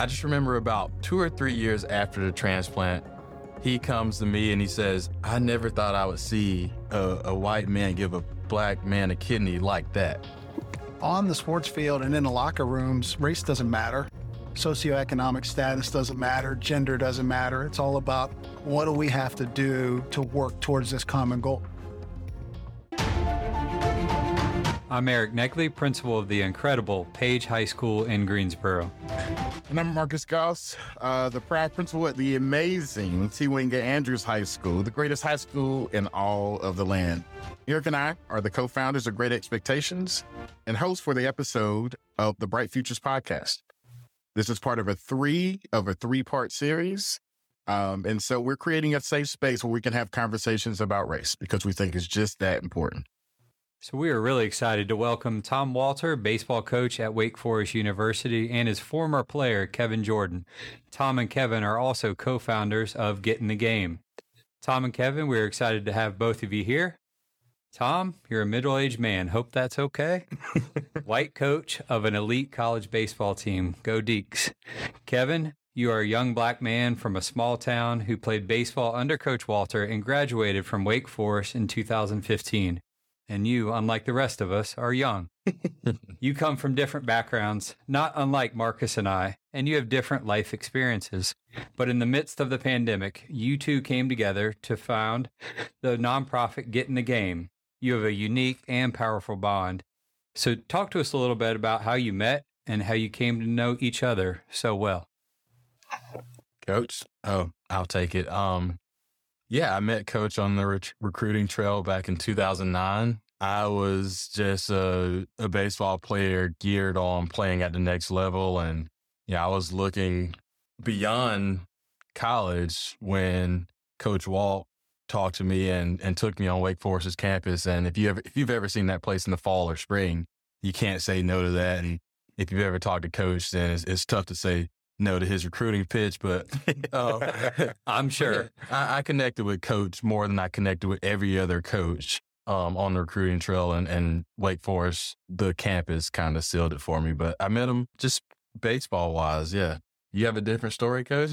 I just remember about two or three years after the transplant, he comes to me and he says, I never thought I would see a, a white man give a black man a kidney like that. On the sports field and in the locker rooms, race doesn't matter. Socioeconomic status doesn't matter. Gender doesn't matter. It's all about what do we have to do to work towards this common goal. I'm Eric Naglee, principal of the incredible Page High School in Greensboro. And I'm Marcus Gause, uh, the proud principal at the amazing T. Wingate Andrews High School, the greatest high school in all of the land. Eric and I are the co founders of Great Expectations and hosts for the episode of the Bright Futures podcast. This is part of a three of a three part series. Um, and so we're creating a safe space where we can have conversations about race because we think it's just that important. So we are really excited to welcome Tom Walter, baseball coach at Wake Forest University, and his former player, Kevin Jordan. Tom and Kevin are also co founders of Get in the Game. Tom and Kevin, we're excited to have both of you here. Tom, you're a middle aged man. Hope that's okay. White coach of an elite college baseball team. Go Deacs. Kevin, you are a young black man from a small town who played baseball under Coach Walter and graduated from Wake Forest in 2015 and you, unlike the rest of us, are young. you come from different backgrounds, not unlike Marcus and I, and you have different life experiences. But in the midst of the pandemic, you two came together to found the nonprofit Get in the Game. You have a unique and powerful bond. So, talk to us a little bit about how you met and how you came to know each other so well. Coach, oh, I'll take it. Um, yeah, I met Coach on the re- recruiting trail back in 2009. I was just a, a baseball player geared on playing at the next level. And yeah, I was looking beyond college when Coach Walt talked to me and, and took me on Wake Forest's campus. And if you ever if you've ever seen that place in the fall or spring, you can't say no to that. And if you've ever talked to Coach, then it's, it's tough to say no to his recruiting pitch, but uh, I'm sure I, I, connected with Coach more than I connected with every other coach um, on the recruiting trail, and, and Wake Forest, the campus kind of sealed it for me. But I met him just baseball wise. Yeah, you have a different story, Coach.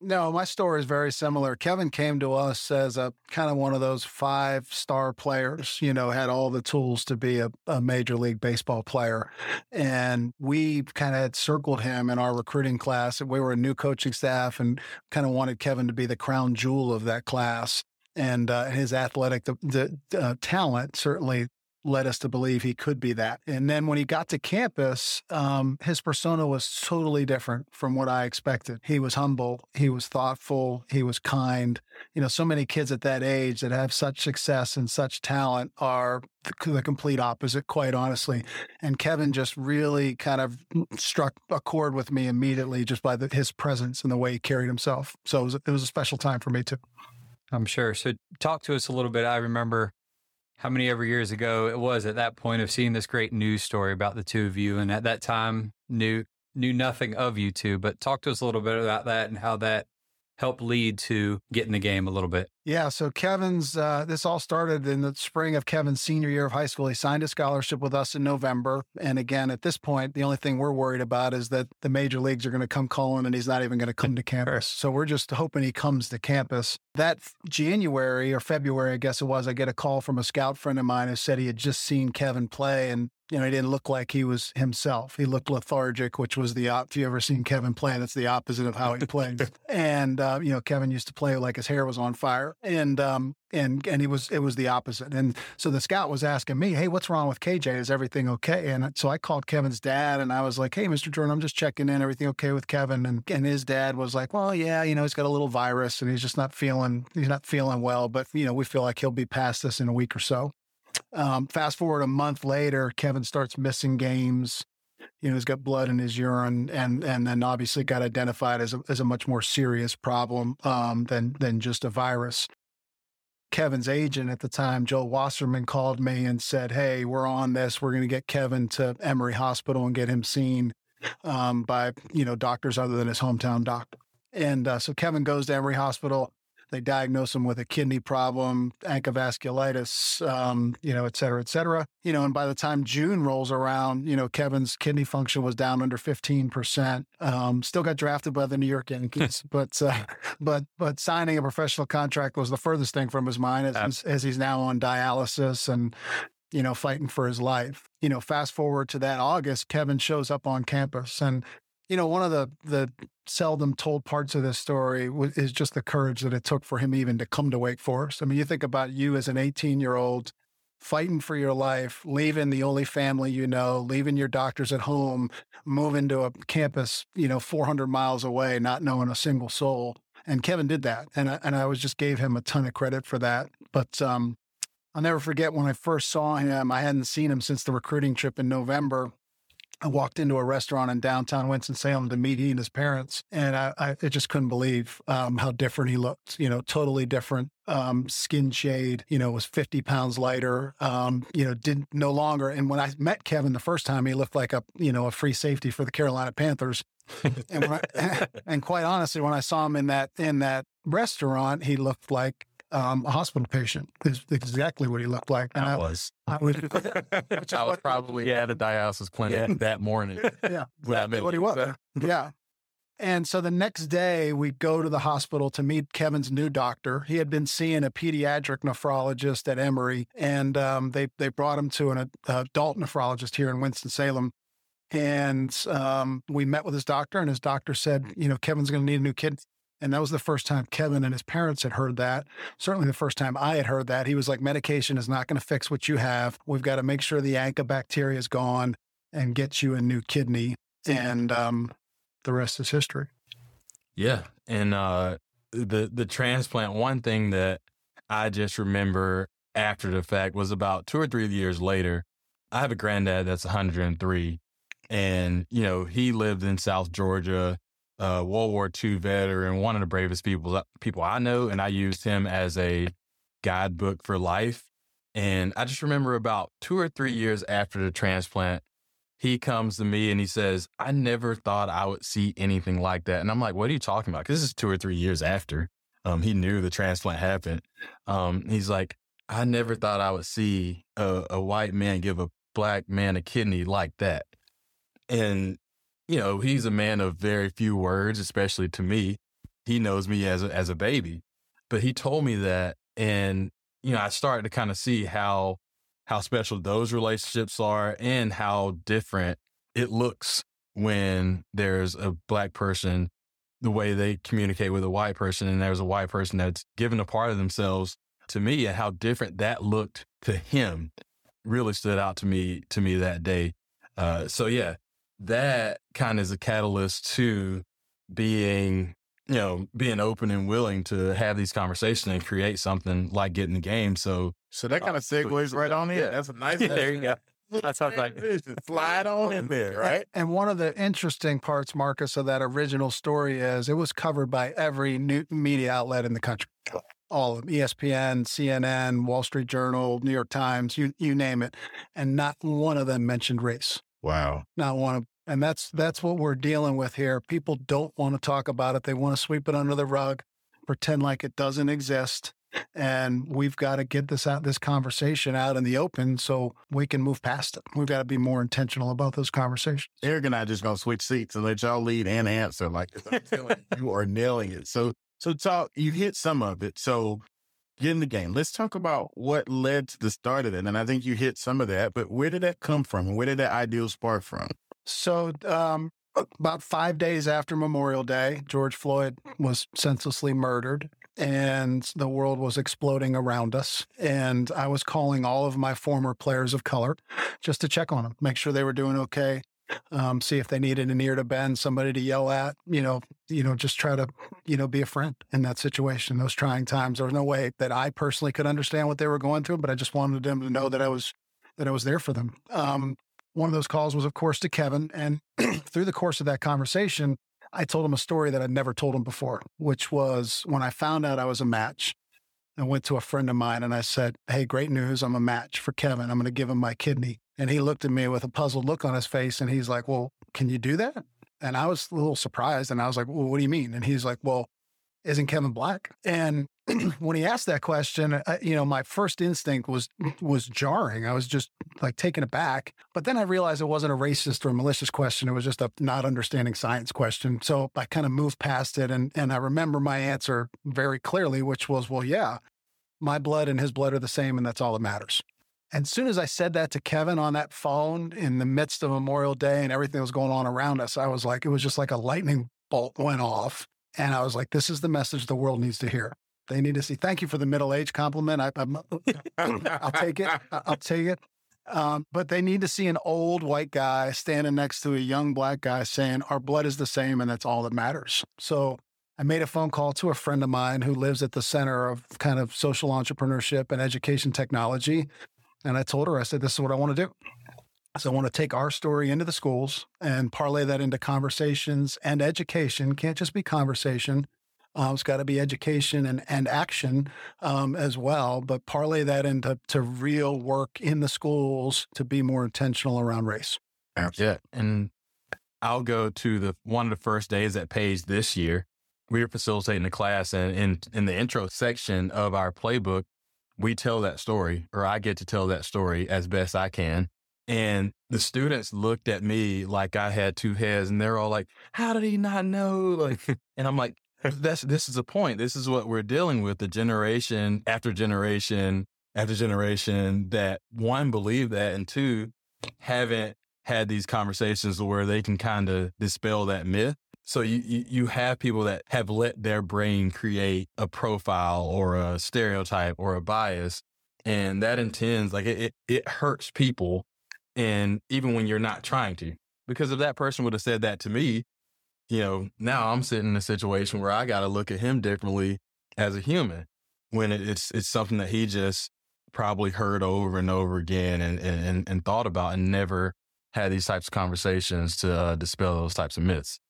No, my story is very similar. Kevin came to us as a kind of one of those five star players, you know, had all the tools to be a, a major league baseball player. And we kind of had circled him in our recruiting class. We were a new coaching staff and kind of wanted Kevin to be the crown jewel of that class and uh, his athletic the, the uh, talent certainly led us to believe he could be that. And then when he got to campus, um, his persona was totally different from what I expected. He was humble, he was thoughtful, he was kind. You know, so many kids at that age that have such success and such talent are the, the complete opposite, quite honestly. And Kevin just really kind of struck a chord with me immediately just by the, his presence and the way he carried himself. So it was, it was a special time for me too. I'm sure. So talk to us a little bit. I remember how many ever years ago it was at that point of seeing this great news story about the two of you. And at that time knew knew nothing of you two but talk to us a little bit about that and how that helped lead to Get in the Game a little bit. Yeah so kevin's uh, this all started in the spring of kevin's senior year of high school. He signed a scholarship with us in november and again at this point the only thing we're worried about is that the major leagues are going to come calling and he's not even going to come to campus. So we're just hoping he comes to campus. That January or February, I guess it was, I get a call from a scout friend of mine who said he had just seen Kevin play and you know, he didn't look like he was himself. He looked lethargic, which was the op- if you ever seen Kevin play, that's the opposite of how he played. and uh, you know, Kevin used to play like his hair was on fire, and um, and and he was it was the opposite. And so the scout was asking me, "Hey, what's wrong with KJ? Is everything okay?" And so I called Kevin's dad, and I was like, "Hey, Mr. Jordan, I'm just checking in. Everything okay with Kevin?" And and his dad was like, "Well, yeah, you know, he's got a little virus, and he's just not feeling he's not feeling well, but you know, we feel like he'll be past this in a week or so." Um, fast forward a month later, Kevin starts missing games. You know, he's got blood in his urine, and and then obviously got identified as a, as a much more serious problem um, than than just a virus. Kevin's agent at the time, Joe Wasserman, called me and said, "Hey, we're on this. We're going to get Kevin to Emory Hospital and get him seen um, by you know doctors other than his hometown doctor." And uh, so Kevin goes to Emory Hospital They diagnose him with a kidney problem, vasculitis, um, you know, et cetera, et cetera. You know, and by the time June rolls around, you know, Kevin's kidney function was down under 15%. Um, still got drafted by the New York Yankees, but, uh, but, but signing a professional contract was the furthest thing from his mind as, as he's now on dialysis and, you know, fighting for his life. You know, fast forward to that August, Kevin shows up on campus and you know, one of the the seldom told parts of this story is just the courage that it took for him even to come to Wake Forest. I mean, you think about you as an 18 year old fighting for your life, leaving the only family you know, leaving your doctors at home, moving to a campus, you know, 400 miles away, not knowing a single soul. And Kevin did that, and I, and I was just gave him a ton of credit for that. But um, I'll never forget when I first saw him. I hadn't seen him since the recruiting trip in November I walked into a restaurant in downtown Winston-Salem to meet he and his parents, and I, I just couldn't believe um, how different he looked. You know, totally different um, skin shade. You know, was 50 pounds lighter. Um, you know, didn't no longer. And when I met Kevin the first time, he looked like a you know a free safety for the Carolina Panthers. and, I, and quite honestly, when I saw him in that in that restaurant, he looked like um, a hospital patient. Is exactly what he looked like. And I was. I was, which I was probably at a dialysis clinic yeah. that morning. Yeah, that's what he was. yeah. And so the next day, we go to the hospital to meet Kevin's new doctor. He had been seeing a pediatric nephrologist at Emory, and um, they they brought him to an adult nephrologist here in Winston Salem. And um, we met with his doctor, and his doctor said, you know, Kevin's going to need a new kidney. And that was the first time Kevin and his parents had heard that. Certainly the first time I had heard that. He was like, medication is not going to fix what you have. We've got to make sure the bacteria is gone and get you a new kidney. And um, the rest is history. Yeah. And uh, the, the transplant, one thing that I just remember after the fact was about two or three years later. I have a granddad that's 103. And, you know, he lived in South Georgia uh, World War II veteran, one of the bravest people people I know, and I used him as a guidebook for life. And I just remember about two or three years after the transplant, he comes to me and he says, I never thought I would see anything like that. And I'm like, what are you talking about? Because this is two or three years after um, he knew the transplant happened. Um, he's like, I never thought I would see a, a white man give a black man a kidney like that. And you know, he's a man of very few words, especially to me. He knows me as a, as a baby, but he told me that, and you know, I started to kind of see how how special those relationships are and how different it looks when there's a black person the way they communicate with a white person and there's a white person that's given a part of themselves to me and how different that looked to him really stood out to me to me that day uh, so yeah that kind of is a catalyst to being you know being open and willing to have these conversations and create something like Get in the Game so so that uh, kind of segues right on in yeah. that's a nice there you go that sounds like slide on in there, right? And one of the interesting parts, Marcus, of that original story is it was covered by every new media outlet in the country. All of them, ESPN, CNN, Wall Street Journal, New York Times, you you name it. And not one of them mentioned race. Wow. Not one of and that's that's what we're dealing with here. People don't want to talk about it. They want to sweep it under the rug, pretend like it doesn't exist. And we've got to get this out, this conversation out in the open so we can move past it. We've got to be more intentional about those conversations. Eric and I just gonna switch seats and let y'all lead and answer. Like I'm telling you are nailing it. So so talk you hit some of it. So get in the game. Let's talk about what led to the start of it. And I think you hit some of that, but where did that come from? Where did that ideal spark from? So, um, about five days after Memorial Day, George Floyd was senselessly murdered and the world was exploding around us. And I was calling all of my former players of color just to check on them, make sure they were doing okay, um, see if they needed an ear to bend, somebody to yell at, you know, you know, just try to, you know, be a friend in that situation, those trying times. There was no way that I personally could understand what they were going through, but I just wanted them to know that I was that I was there for them. Um, one of those calls was, of course, to Kevin, and through the course of that conversation, I told him a story that I'd never told him before, which was when I found out I was a match. I went to a friend of mine and I said, Hey, great news. I'm a match for Kevin. I'm going to give him my kidney. And he looked at me with a puzzled look on his face and he's like, Well, can you do that? And I was a little surprised and I was like, Well, what do you mean? And he's like, Well, isn't Kevin black? And when he asked that question, uh, you know, my first instinct was was jarring. I was just like taken aback. But then I realized it wasn't a racist or malicious question. It was just a not understanding science question. So I kind of moved past it, and and I remember my answer very clearly, which was, well, yeah, my blood and his blood are the same, and that's all that matters. And as soon as I said that to Kevin on that phone in the midst of Memorial Day and everything that was going on around us, I was like, it was just like a lightning bolt went off. And I was like, this is the message the world needs to hear. They need to see. Thank you for the middle age compliment. I, will take it. I'll take it. Um, but they need to see an old white guy standing next to a young black guy saying, Our blood is the same and that's all that matters. So I made a phone call to a friend of mine who lives at the center of kind of social entrepreneurship and education technology. And I told her, I said, This is what I want to do. So I want to take our story into the schools and parlay that into conversations and education. Can't just be conversation. Um, it's got to be education and, and action um, as well, but parlay that into to real work in the schools to be more intentional around race. Yeah. And I'll go to the one of the first days at Page this year. We were facilitating the class, and in, in the intro section of our playbook, we tell that story, or I get to tell that story as best I can. And the students looked at me like I had two heads, and they're all like, "How did he not know?" Like, and I'm like, "That's this is the point. This is what we're dealing with. The generation after generation after generation that one believe that, and two haven't had these conversations where they can kind of dispel that myth. So you, you you have people that have let their brain create a profile or a stereotype or a bias, and that intends like it, it, it hurts people and even when you're not trying to. Because if that person would have said that to me, you know, now I'm sitting in a situation where I got to look at him differently as a human when it's it's something that he just probably heard over and over again and and and thought about and never had these types of conversations to uh, dispel those types of myths.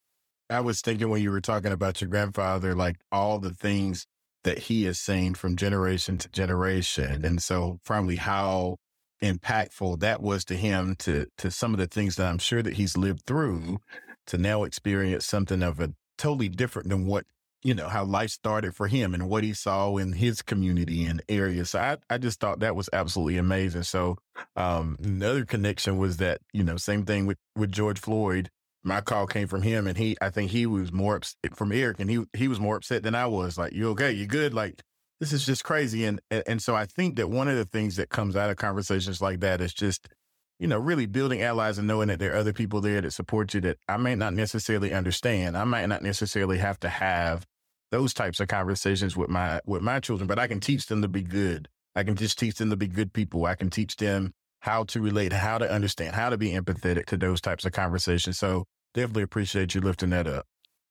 I was thinking when you were talking about your grandfather, like all the things that he has seen from generation to generation, and so probably how impactful that was to him to to some of the things that I'm sure that he's lived through to now experience something of a totally different than what you know how life started for him and what he saw in his community and area. So i, I just thought that was absolutely amazing. So um, another connection was that you know same thing with with george floyd. My call came from him and he i think he was more upset from eric and he he was more upset than i was like you okay? You good? Like this is just crazy. And, and so I think that one of the things that comes out of conversations like that is just, you know, really building allies and knowing that there are other people there that support you that I may not necessarily understand. I might not necessarily have to have those types of conversations with my with my children, but I can teach them to be good. I can just teach them to be good people. I can teach them how to relate, how to understand, how to be empathetic to those types of conversations. So definitely appreciate you lifting that up.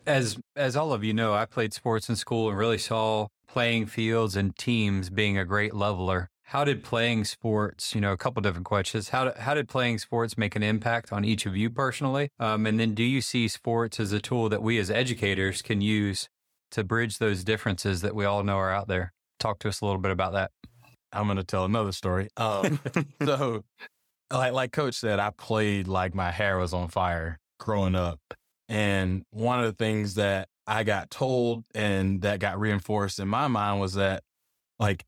As as all of you know, I played sports in school and really saw playing fields and teams being a great leveler. How did playing sports, you know, a couple different questions. How, how did playing sports make an impact on each of you personally? Um, and then do you see sports as a tool that we as educators can use to bridge those differences that we all know are out there? Talk to us a little bit about that. I'm going to tell another story. Um, so, like, like Coach said, I played like my hair was on fire growing up. And one of the things that I got told and that got reinforced in my mind was that, like,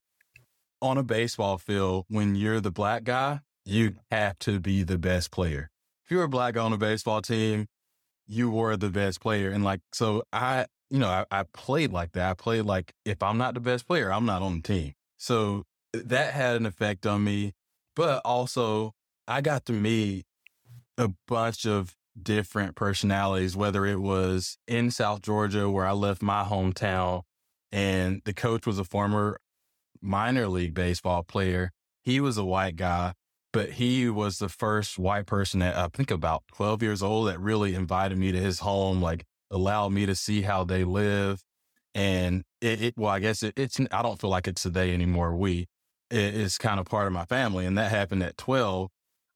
on a baseball field, when you're the black guy, you have to be the best player. If you're a black guy on a baseball team, you were the best player. And like, so I, you know, I, I played like that. I played like, if I'm not the best player, I'm not on the team. So uh, that had an effect on me. But also, I got to meet a bunch of different personalities, whether it was in South Georgia, where I left my hometown, and the coach was a former minor league baseball player. He was a white guy, but he was the first white person at I think about 12 years old that really invited me to his home, like allowed me to see how they live. And it, it well, I guess it, it's, I don't feel like it's today anymore. We, it, it's kind of part of my family. And that happened at 12.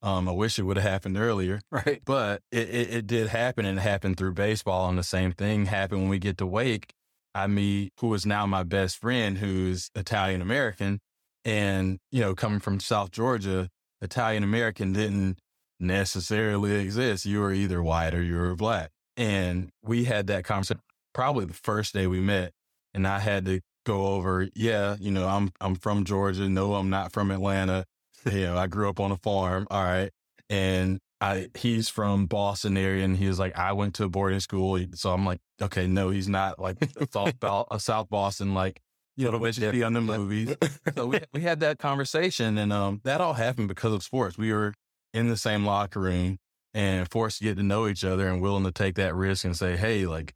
Um, I wish it would have happened earlier. Right. But it, it, it, did happen and it happened through baseball. And the same thing happened when we get to Wake. I meet who is now my best friend, who's Italian American. And, you know, coming from South Georgia, Italian American didn't necessarily exist. You were either white or you were black. And we had that conversation probably the first day we met. And I had to go over, yeah, you know, I'm I'm from Georgia. No, I'm not from Atlanta. you know, I grew up on a farm. All right. And I he's from Boston area and he was like, I went to a boarding school. So I'm like, okay, no, he's not like South, uh, South Boston, like, you know, what you see on the movies. so we, we had that conversation and um, that all happened because of sports. We were in the same locker room and forced to get to know each other and willing to take that risk and say, Hey, like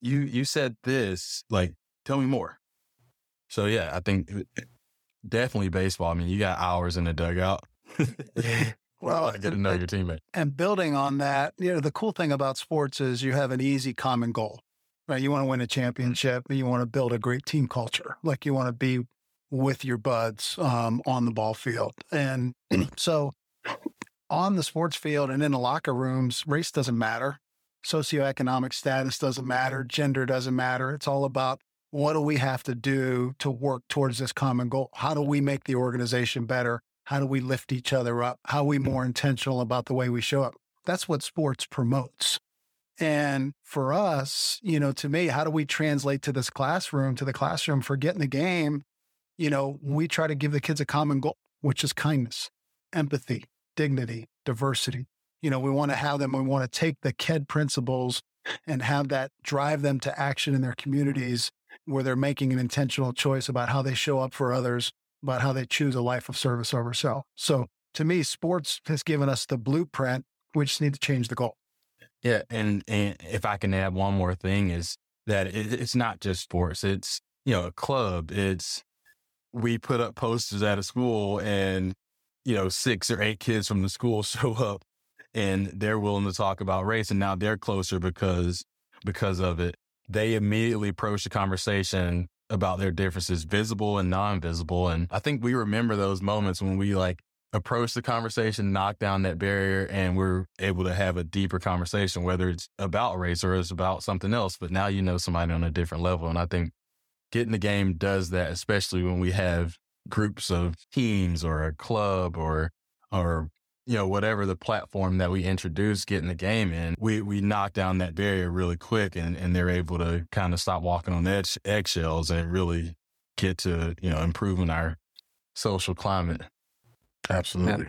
you, you said this, like, tell me more. So yeah, I think definitely baseball. I mean, you got hours in the dugout. well, I get to know your teammate. And building on that, you know, the cool thing about sports is you have an easy common goal, right? You want to win a championship, you want to build a great team culture. Like you want to be with your buds um, on the ball field. And so on the sports field and in the locker rooms, race doesn't matter. Socioeconomic status doesn't matter. Gender doesn't matter. It's all about what do we have to do to work towards this common goal? How do we make the organization better? How do we lift each other up? How are we more intentional about the way we show up? That's what sports promotes. And for us, you know, to me, how do we translate to this classroom, to the classroom for Get in the Game? You know, we try to give the kids a common goal, which is kindness, empathy, dignity, diversity. You know, we want to have them, we want to take the KED principles and have that drive them to action in their communities where they're making an intentional choice about how they show up for others, about how they choose a life of service over self. So to me, sports has given us the blueprint. We just need to change the goal. Yeah. And, and if I can add one more thing is that it, it's not just sports. It's, you know, a club. It's, we put up posters at a school and, you know, six or eight kids from the school show up and they're willing to talk about race. And now they're closer because, because of it they immediately approach the conversation about their differences, visible and non-visible. And I think we remember those moments when we like approach the conversation, knock down that barrier, and we're able to have a deeper conversation, whether it's about race or it's about something else. But now you know somebody on a different level. And I think Get in the Game does that, especially when we have groups of teams or a club or or you know, whatever the platform that we introduce Get in the Game in, we, we knock down that barrier really quick and, and they're able to kind of stop walking on egg, eggshells and really get to, you know, improving our social climate. Absolutely.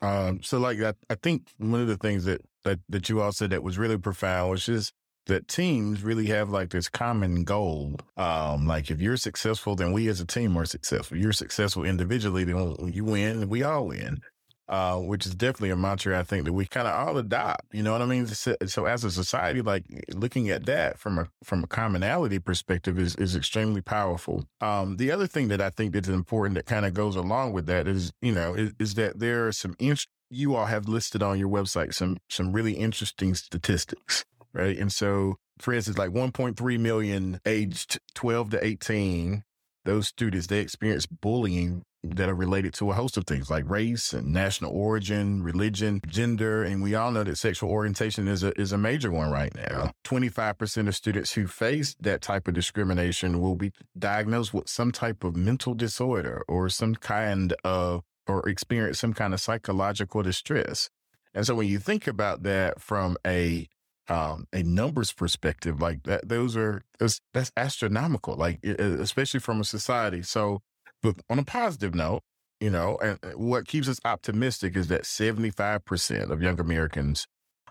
Yeah. Um, so like I, I think one of the things that, that, that you all said that was really profound was just that teams really have like this common goal. Um, like if you're successful, then we as a team are successful. You're successful individually, then you win, we all win uh, which is definitely a mantra I think that we kind of all adopt. You know what I mean? So, so, as a society, like looking at that from a from a commonality perspective is is extremely powerful. Um, the other thing that I think that's important that kind of goes along with that is you know is, is that there are some you all have listed on your website some some really interesting statistics, right? And so, for instance, like 1.3 million aged 12 to 18 those students they experience bullying that are related to a host of things like race and national origin, religion, gender, and we all know that sexual orientation is a is a major one right now. 25% of students who face that type of discrimination will be diagnosed with some type of mental disorder or some kind of or experience some kind of psychological distress. And so when you think about that from a um, a numbers perspective, like that, those are that's, that's astronomical, like especially from a society. So but on a positive note, you know, and what keeps us optimistic is that 75% of young Americans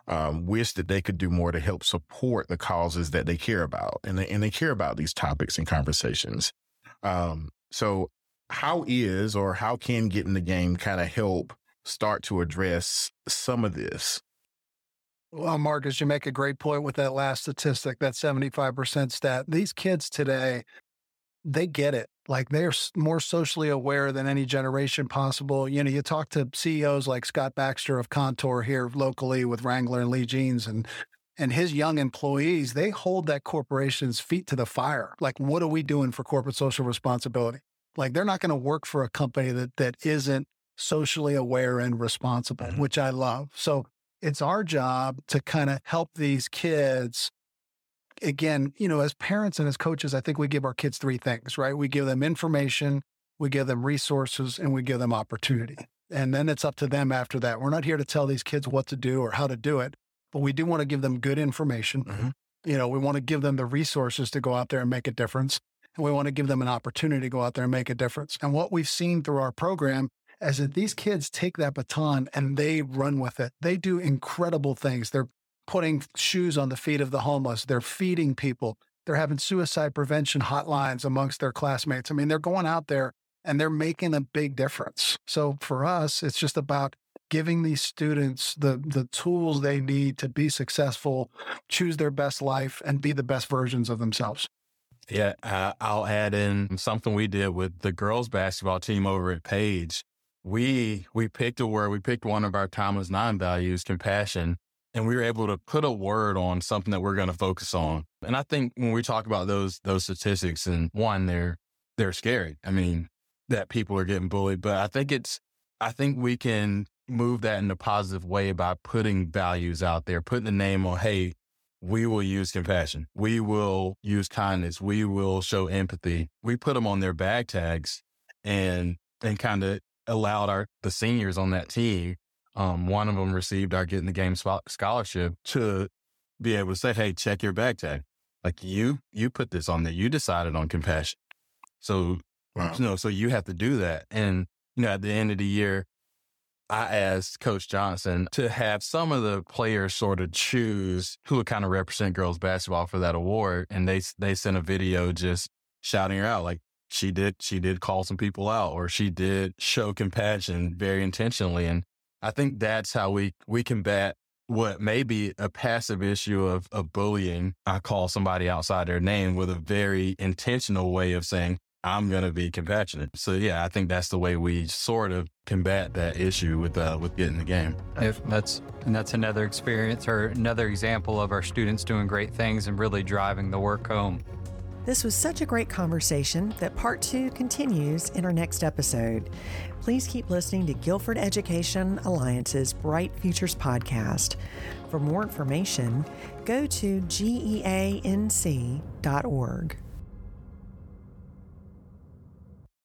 um, wish that they could do more to help support the causes that they care about. And they, and they care about these topics and conversations. Um, so, how is or how can Get in the Game kind of help start to address some of this? Well, Marcus, you make a great point with that last statistic, that 75% stat. These kids today, they get it. Like they're more socially aware than any generation possible. You know, you talk to CEOs like Scott Baxter of Kontoor here locally with Wrangler and Lee Jeans and and his young employees, they hold that corporation's feet to the fire. Like, what are we doing for corporate social responsibility? Like they're not going to work for a company that that isn't socially aware and responsible, mm-hmm. which I love. So it's our job to kind of help these kids again, you know, as parents and as coaches, I think we give our kids three things, right? We give them information, we give them resources, and we give them opportunity. And then it's up to them after that. We're not here to tell these kids what to do or how to do it, but we do want to give them good information. Mm-hmm. You know, we want to give them the resources to go out there and make a difference. and we want to give them an opportunity to go out there and make a difference. And what we've seen through our program is that these kids take that baton and they run with it. They do incredible things. They're putting shoes on the feet of the homeless, they're feeding people, they're having suicide prevention hotlines amongst their classmates. I mean, they're going out there and they're making a big difference. So for us, it's just about giving these students the the tools they need to be successful, choose their best life, and be the best versions of themselves. Yeah, uh, I'll add in something we did with the girls basketball team over at Page. We we picked a word. We picked one of our timeless nine values, compassion, and we were able to put a word on something that we're going to focus on. And I think when we talk about those those statistics, and one, they're they're scary. I mean, that people are getting bullied, but I think it's I think we can move that in a positive way by putting values out there, putting the name on, hey, we will use compassion. We will use kindness. We will show empathy. We put them on their bag tags and and kind of allowed our the seniors on that team. Um, one of them received our Get in the Game scholarship to be able to say, "Hey, check your bag tag. Like you, you put this on there. You decided on compassion. So, wow. you know, so you have to do that. And you know, at the end of the year, I asked Coach Johnson to have some of the players sort of choose who would kind of represent girls basketball for that award, and they they sent a video just shouting her out like she did she did call some people out or she did show compassion very intentionally and i think that's how we we combat what may be a passive issue of, of bullying. I call somebody outside their name with a very intentional way of saying i'm going to be compassionate. So yeah i think that's the way we sort of combat that issue with uh, with Get in the Game. If that's and that's another experience or another example of our students doing great things and really driving the work home this was such a great conversation that part two continues in our next episode. Please keep listening to Guilford Education Alliance's Bright Futures podcast. For more information, go to geanc.org.